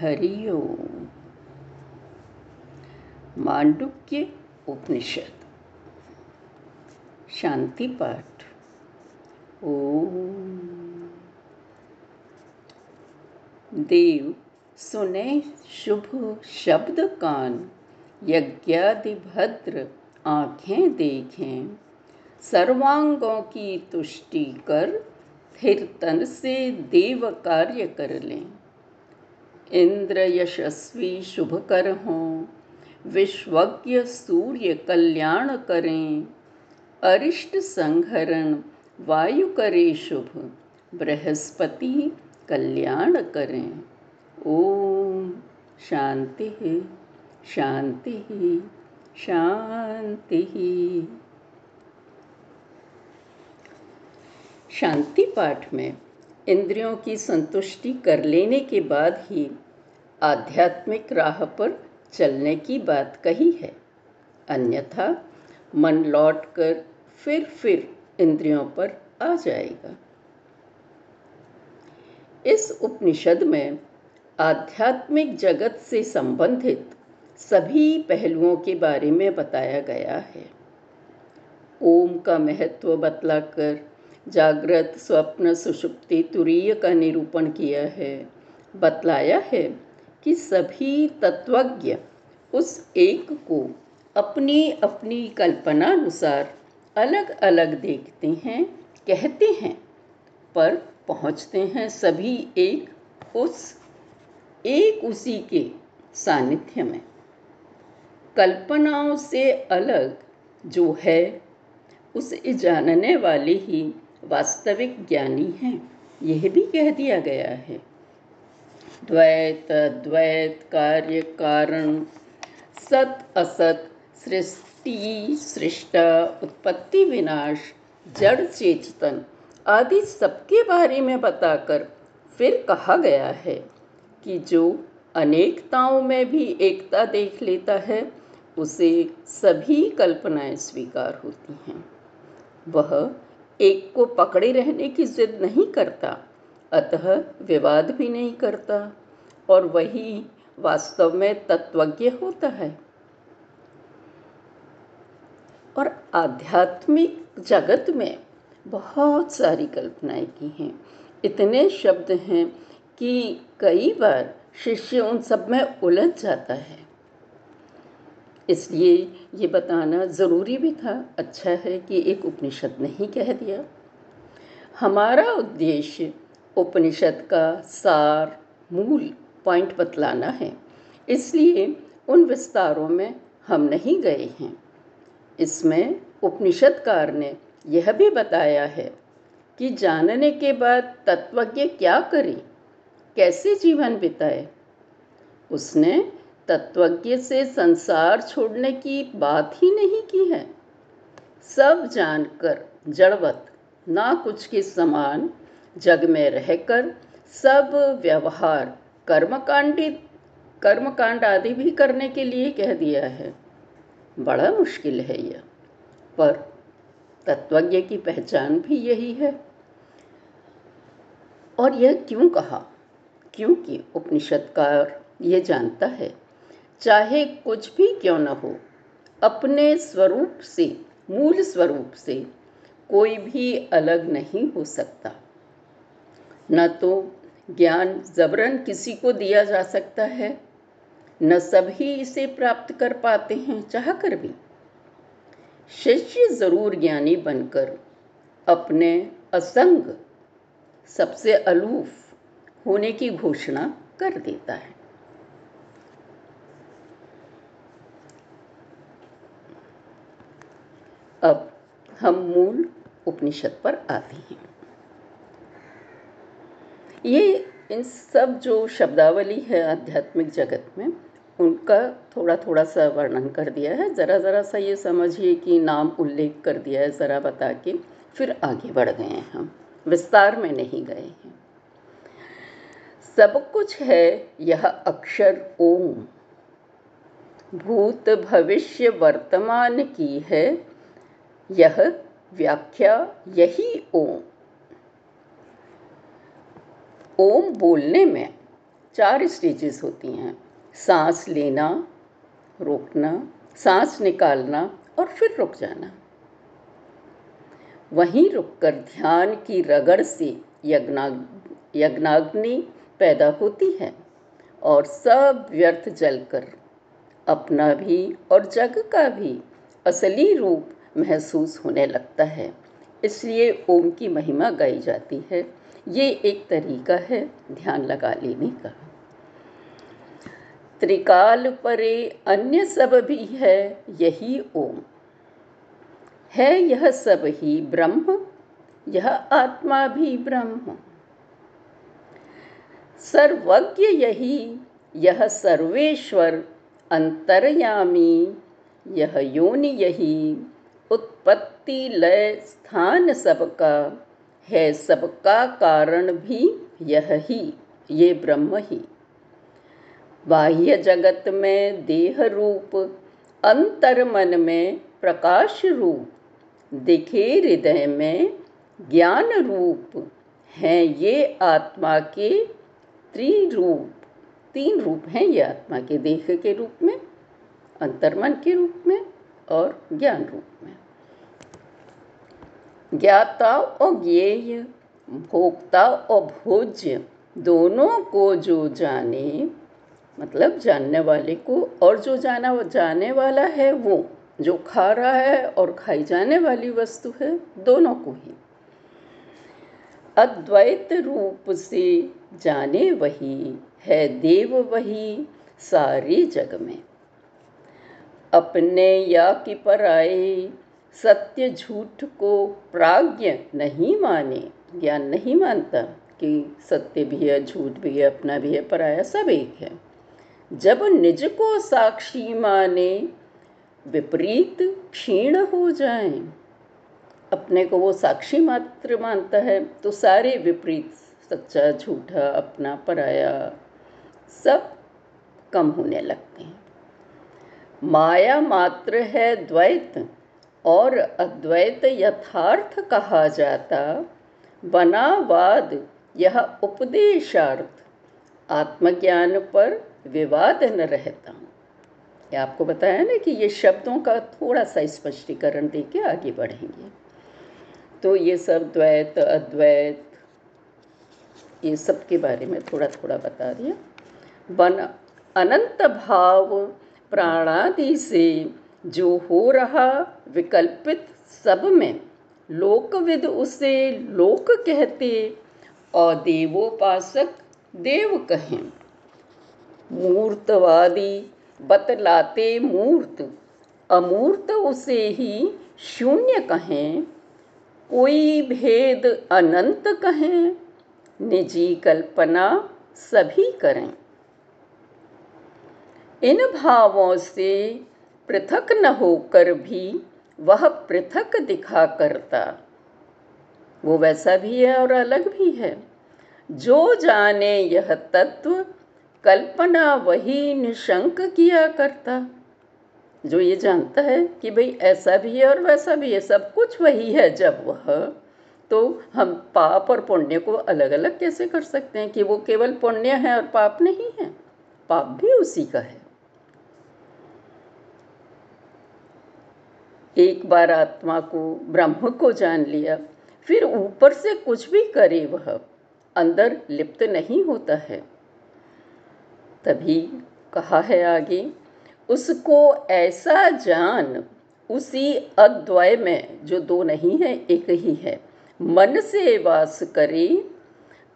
हरि ओम। मांडुक्य उपनिषद। शांति पाठ। ओम। देव सुने शुभ शब्द कान यज्ञादि भद्र आँखें देखें। सर्वांगों की तुष्टि कर, फिर तन से देव कार्य कर लें। इंद्र यशस्वी शुभ कर हों। विश्वज्ञ सूर्य कल्याण करें। अरिष्ट संहरण वायु करे शुभ। बृहस्पति कल्याण करें। ओम। शांति शांति शांति शांति पाठ में इंद्रियों की संतुष्टि कर लेने के बाद ही आध्यात्मिक राह पर चलने की बात कही है। अन्यथा मन लौटकर फिर फिर इंद्रियों पर आ जाएगा। इस उपनिषद में आध्यात्मिक जगत से संबंधित सभी पहलुओं के बारे में बताया गया है। ओम का महत्व बतलाकर जागृत स्वप्न सुषुप्ति तुरीय का निरूपण किया है। बतलाया है कि सभी तत्वज्ञ उस एक को अपनी अपनी कल्पना अनुसार अलग अलग देखते हैं, कहते हैं, पर पहुँचते हैं सभी एक उस, एक उसी के सानिध्य में। कल्पनाओं से अलग जो है, उसे जानने वाले ही वास्तविक ज्ञानी हैं। यह भी कह दिया गया है। द्वैत द्वैत कार्य, कारण, सत, असत, सृष्टि, सृष्टा, उत्पत्ति, विनाश, जड़, चेतन आदि सबके बारे में बताकर फिर कहा गया है कि जो अनेकताओं में भी एकता देख लेता है, उसे सभी कल्पनाएँ स्वीकार होती हैं। वह एक को पकड़े रहने की जिद नहीं करता, अतः विवाद भी नहीं करता, और वही वास्तव में तत्वज्ञ होता है। और आध्यात्मिक जगत में बहुत सारी कल्पनाएँ की हैं। इतने शब्द हैं कि कई बार शिष्य उन सब में उलझ जाता है। इसलिए ये बताना ज़रूरी भी था। अच्छा है कि एक उपनिषद नहीं कह दिया। हमारा उद्देश्य उपनिषद का सार, मूल पॉइंट बतलाना है। इसलिए उन विस्तारों में हम नहीं गए हैं। इसमें उपनिषदकार ने यह भी बताया है कि जानने के बाद तत्वज्ञ क्या करे? कैसे जीवन बिताए? उसने तत्वज्ञ से संसार छोड़ने की बात ही नहीं की है। सब जानकर जड़वत, ना कुछ के समान जग में रहकर सब व्यवहार कर्मकांडित कर्मकांड आदि भी करने के लिए कह दिया है। बड़ा मुश्किल है यह। पर तत्वज्ञ की पहचान भी यही है। और यह क्यों कहा? क्योंकि उपनिषदकार यह जानता है चाहे कुछ भी क्यों न हो, अपने स्वरूप से, मूल स्वरूप से कोई भी अलग नहीं हो सकता। न तो ज्ञान जबरन किसी को दिया जा सकता है, न सभी इसे प्राप्त कर पाते हैं चाह कर भी। शिष्य ज़रूर ज्ञानी बनकर अपने असंग सबसे अलूफ होने की घोषणा कर देता है अब हम मूल उपनिषद पर आते हैं। ये इन सब जो शब्दावली है आध्यात्मिक जगत में, उनका थोड़ा थोड़ा सा वर्णन कर दिया है। ज़रा ज़रा सा ये समझिए कि नाम उल्लेख कर दिया है, ज़रा बता के फिर आगे बढ़ गए हैं हम। विस्तार में नहीं गए हैं। सब कुछ है यह अक्षर ओम। भूत भविष्य वर्तमान की है यह व्याख्या यही ओम। ओम बोलने में चार स्टेजेस होती हैं। सांस लेना, रोकना, सांस निकालना और फिर रुक जाना। वहीं रुककर ध्यान की रगड़ से यज्ञा यज्ञाग्नि पैदा होती है और सब व्यर्थ जलकर अपना भी और जग का भी असली रूप महसूस होने लगता है। इसलिए ओम की महिमा गाई जाती है। ये एक तरीका है ध्यान लगा लेने का। त्रिकाल परे अन्य सब भी है, यही ओम। है यह सब ही ब्रह्म, यह आत्मा भी ब्रह्म। सर्वज्ञ यही, यह सर्वेश्वर, अंतर्यामी, यह योनि यही। उत्पत्ति लय स्थान सबका, है सबका कारण भी यह ही, ये ब्रह्म ही। बाह्य जगत में देह रूप, अंतर मन में प्रकाश रूप, दिखे हृदय में ज्ञान रूप, हैं ये आत्मा के त्रिरूप। तीन रूप हैं ये आत्मा के देह के रूप में अंतर्मन के रूप में और ज्ञान रूप में। ज्ञाता और ज्ञेय, भोक्ता और भोज्य, दोनों को जो जाने मतलब जानने वाले को और जो जाना, जाने वाला है वो, जो खा रहा है और खाई जाने वाली वस्तु है, दोनों को ही। अद्वैत रूप से जाने वही है, देव वही सारे जग में। अपने या कि पर आए सत्य झूठ को प्राज्ञ नहीं माने ज्ञान नहीं मानता कि सत्य भी है, झूठ भी है, अपना भी है, पराया सब एक है। जब निज को साक्षी माने, विपरीत क्षीण हो जाए। अपने को वो साक्षी मात्र मानता है तो सारे विपरीत, सच्चा, झूठा, अपना, पराया सब कम होने लगते हैं। माया मात्र है द्वैत और अद्वैत यथार्थ कहा जाता बनावाद यह उपदेशार्थ। आत्मज्ञान पर विवाद न रहता। ये आपको बताया ना कि ये शब्दों का थोड़ा सा स्पष्टीकरण दे के आगे बढ़ेंगे। तो ये सब द्वैत, अद्वैत, ये सब के बारे में थोड़ा थोड़ा बता दिया। बन अनंत भाव प्राणादि से जो हो रहा विकल्पित सब में, लोकविद उसे लोक कहते और देवोपासक देव कहें। मूर्तवादी बतलाते मूर्त, अमूर्त उसे ही शून्य कहें। कोई भेद अनंत कहें, निजी कल्पना सभी करें। इन भावों से पृथक न होकर भी वह पृथक दिखा करता। वो वैसा भी है और अलग भी है। जो जाने यह तत्व, कल्पना वही निशंक किया करता। जो ये जानता है कि भाई ऐसा भी है और वैसा भी है, सब कुछ वही है जब वह तो हम पाप और पुण्य को अलग अलग कैसे कर सकते हैं कि वो केवल पुण्य है और पाप नहीं है? पाप भी उसी का है। एक बार आत्मा को, ब्रह्म को जान लिया, फिर ऊपर से कुछ भी करे वह, अंदर लिप्त नहीं होता है। तभी कहा है आगे, उसको ऐसा जान, उसी अद्वय में, जो दो नहीं है, एक ही है। मन से वास करे,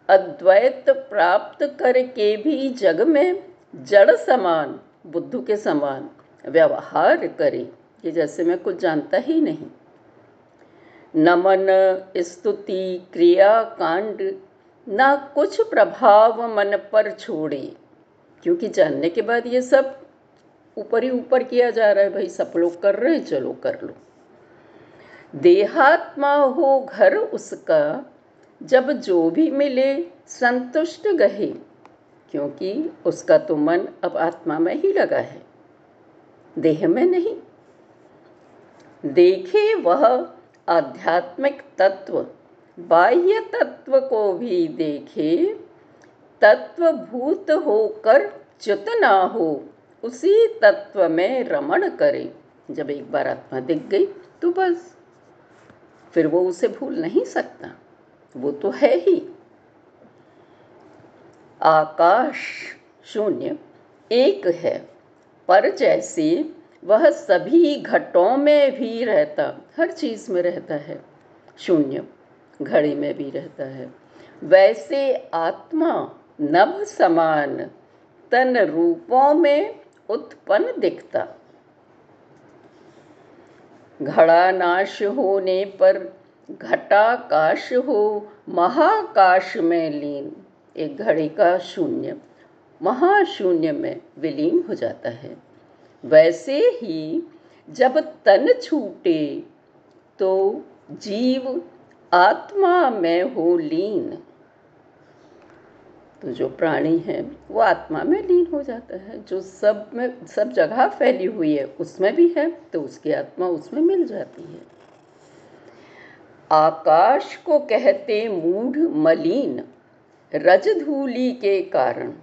अद्वैत प्राप्त करके भी जग में, जड़ समान, बुद्ध के समान, व्यवहार करे। कि जैसे मैं कुछ जानता ही नहीं। नमन, स्तुति, क्रिया, कांड, ना कुछ प्रभाव मन पर छोड़े। क्योंकि जानने के बाद ये सब ऊपर ही ऊपर किया जा रहा है, भाई, सब लोग कर रहे हैं, चलो कर लो। देहात्मा हो घर उसका, जब जो भी मिले संतुष्ट गहे, क्योंकि उसका तो मन अब आत्मा में ही लगा है। देह में नहीं देखे वह आध्यात्मिक तत्व, बाह्य तत्व को भी देखे, तत्वभूत होकर च्युत ना हो, उसी तत्व में रमण करे। जब एक बार आत्मा दिख गई तो बस। फिर वो उसे भूल नहीं सकता। वो तो है ही। आकाश शून्य, एक है। पर जैसे वह सभी घटों में भी रहता, हर चीज़ में रहता है, शून्य, घड़ी में भी रहता है। वैसे आत्मा नभ समान, तन रूपों में उत्पन्न दिखता। घड़ा नाश होने पर घटाकाश हो, महाकाश में लीन, एक घड़ी का शून्य, महाशून्य में विलीन हो जाता है। वैसे ही जब तन छूटे तो जीव आत्मा में हो लीन। तो जो प्राणी है, वो आत्मा में लीन हो जाता है। जो सब में, सब जगह फैली हुई है, उसमें भी है तो उसकी आत्मा उसमें मिल जाती है। आकाश को कहते मूढ़ मलिन, रजधूली के कारण।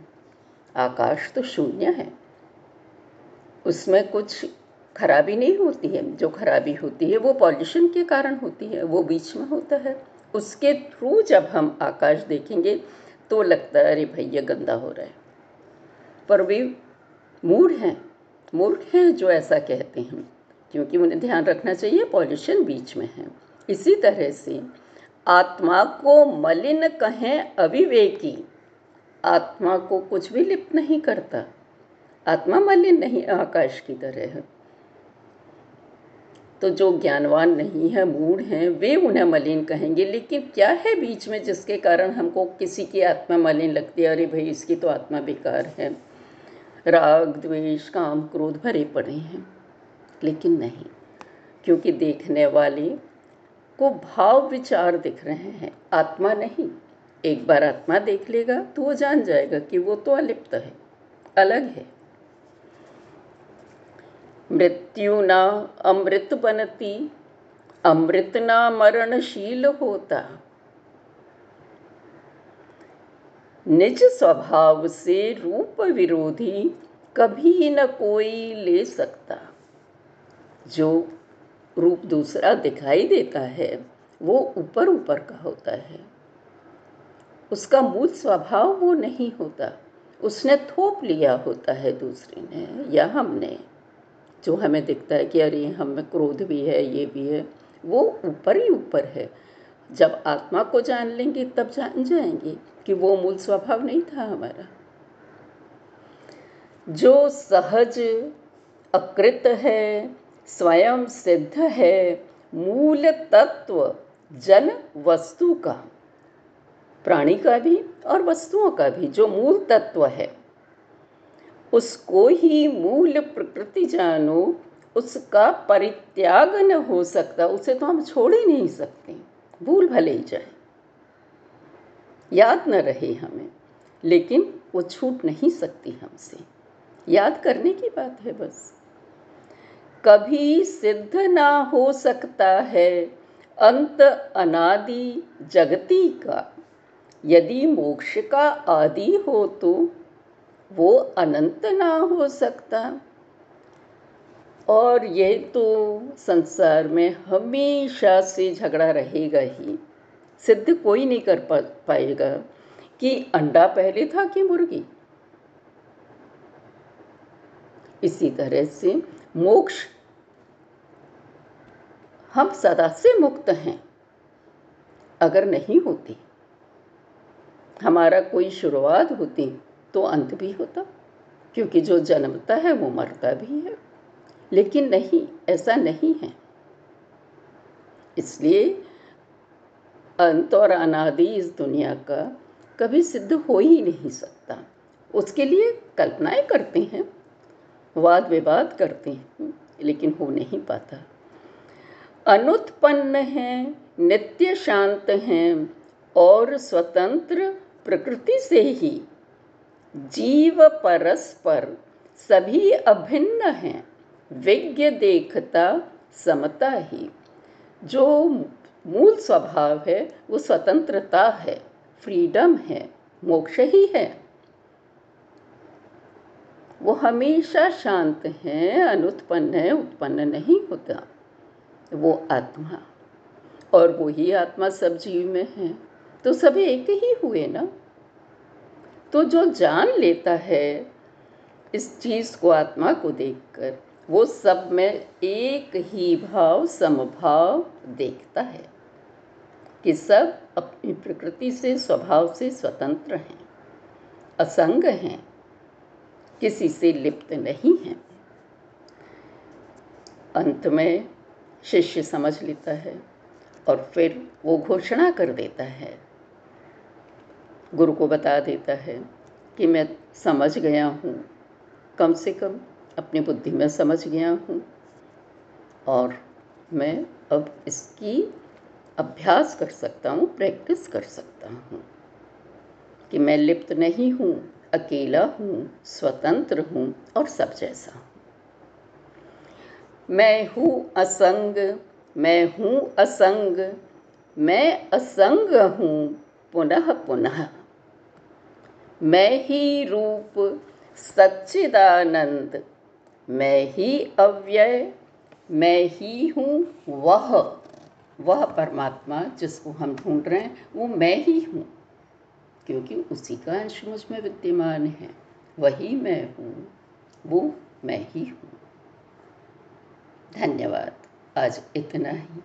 आकाश तो शून्य है। उसमें कुछ खराबी नहीं होती है। जो खराबी होती है, वो पॉल्यूशन के कारण होती है, वो बीच में होता है। उसके थ्रू जब हम आकाश देखेंगे तो लगता है, अरे भैया गंदा हो रहा है। पर वे मूड हैं, मूर्ख हैं जो ऐसा कहते हैं, क्योंकि उन्हें ध्यान रखना चाहिए, पॉल्यूशन बीच में है। इसी तरह से आत्मा को मलिन कहें अविवेकी, आत्मा को कुछ भी लिप्त नहीं करता। आत्मा मलिन नहीं, आकाश की तरह। है तो जो ज्ञानवान नहीं है मूड हैं, वे उन्हें मलिन कहेंगे, लेकिन क्या है बीच में जिसके कारण हमको किसी की आत्मा मलिन लगती है? अरे भाई, इसकी तो आत्मा बेकार है। राग, द्वेष, काम, क्रोध भरे पड़े हैं। लेकिन नहीं, क्योंकि देखने वाले को भाव विचार दिख रहे हैं। आत्मा नहीं, एक बार आत्मा देख लेगा तो वो जान जाएगा कि वो तो अलिप्त है, अलग है। मृत्यु ना अमृत बनती, अमृत ना मरणशील होता। निज स्वभाव से रूप विरोधी कभी न कोई ले सकता। जो रूप दूसरा दिखाई देता है, वो ऊपर ऊपर का होता है। उसका मूल स्वभाव वो नहीं होता। उसने थोप लिया होता है दूसरे ने या हमने। जो हमें दिखता है कि अरे, हम क्रोध भी है, ये भी है, वो ऊपर ही ऊपर है। जब आत्मा को जान लेंगे, तब जान जाएँगे कि वो मूल स्वभाव नहीं था हमारा। जो सहज, अकृत है, स्वयं सिद्ध है, मूल तत्व, जन वस्तु का, प्राणी का भी और वस्तुओं का भी, जो मूल तत्व है उसको ही मूल प्रकृति जानो, उसका परित्याग न हो सकता, उसे तो हम छोड़ ही नहीं सकते। भूल भले ही जाए। याद न रहे हमें, लेकिन वो छूट नहीं सकती हमसे। याद करने की बात है बस। कभी सिद्ध ना हो सकता है, अंत अनादि जगती का। यदि मोक्ष का आदि हो तो वो अनंत ना हो सकता। और ये तो संसार में हमेशा से झगड़ा रहेगा ही। सिद्ध कोई नहीं कर पा, पाएगा कि अंडा पहले था कि मुर्गी। इसी तरह से मोक्ष हम सदा से मुक्त हैं। अगर नहीं होती, हमारा कोई शुरुआत होती तो अंत भी होता, क्योंकि जो जन्मता है वो मरता भी है। लेकिन नहीं, ऐसा नहीं है। इसलिए अंत और अनादि इस दुनिया का कभी सिद्ध हो ही नहीं सकता। उसके लिए कल्पनाएँ करते हैं वाद विवाद करते हैं, लेकिन हो नहीं पाता। अनुत्पन्न हैं, नित्य शांत हैं, और स्वतंत्र प्रकृति से ही जीव परस्पर सभी अभिन्न हैं, विज्ञ देखता समता ही। जो मूल स्वभाव है, वो स्वतंत्रता है, फ्रीडम है, मोक्ष ही है। वो हमेशा शांत है, अनुत्पन्न है, उत्पन्न नहीं होता। वो आत्मा, और वो ही आत्मा सब जीव में है। तो सब एक ही हुए ना? तो जो जान लेता है, इस चीज़ को आत्मा को देखकर, वो सब में एक ही भाव, समभाव देखता है कि सब अपनी प्रकृति से, स्वभाव से स्वतंत्र हैं, असंग हैं, किसी से लिप्त नहीं हैं। अंत में शिष्य समझ लेता है और फिर वो घोषणा कर देता है गुरु को बता देता है कि मैं समझ गया हूँ। कम से कम अपनी बुद्धि में समझ गया हूँ और मैं अब इसकी अभ्यास कर सकता हूँ, प्रैक्टिस कर सकता हूँ कि मैं लिप्त नहीं हूँ, अकेला हूँ, स्वतंत्र हूँ और सब जैसा हूँ। मैं हूँ असंग, मैं हूँ असंग, मैं असंग हूँ। पुनः पुनः। मैं ही रूप सच्चिदानंद। मैं ही अव्यय। मैं ही हूँ वह। वह परमात्मा जिसको हम ढूंढ रहे हैं, वो मैं ही हूँ। क्योंकि उसी का अंश मुझमें विद्यमान है। वही मैं हूँ, वो मैं ही हूँ। धन्यवाद। आज इतना ही।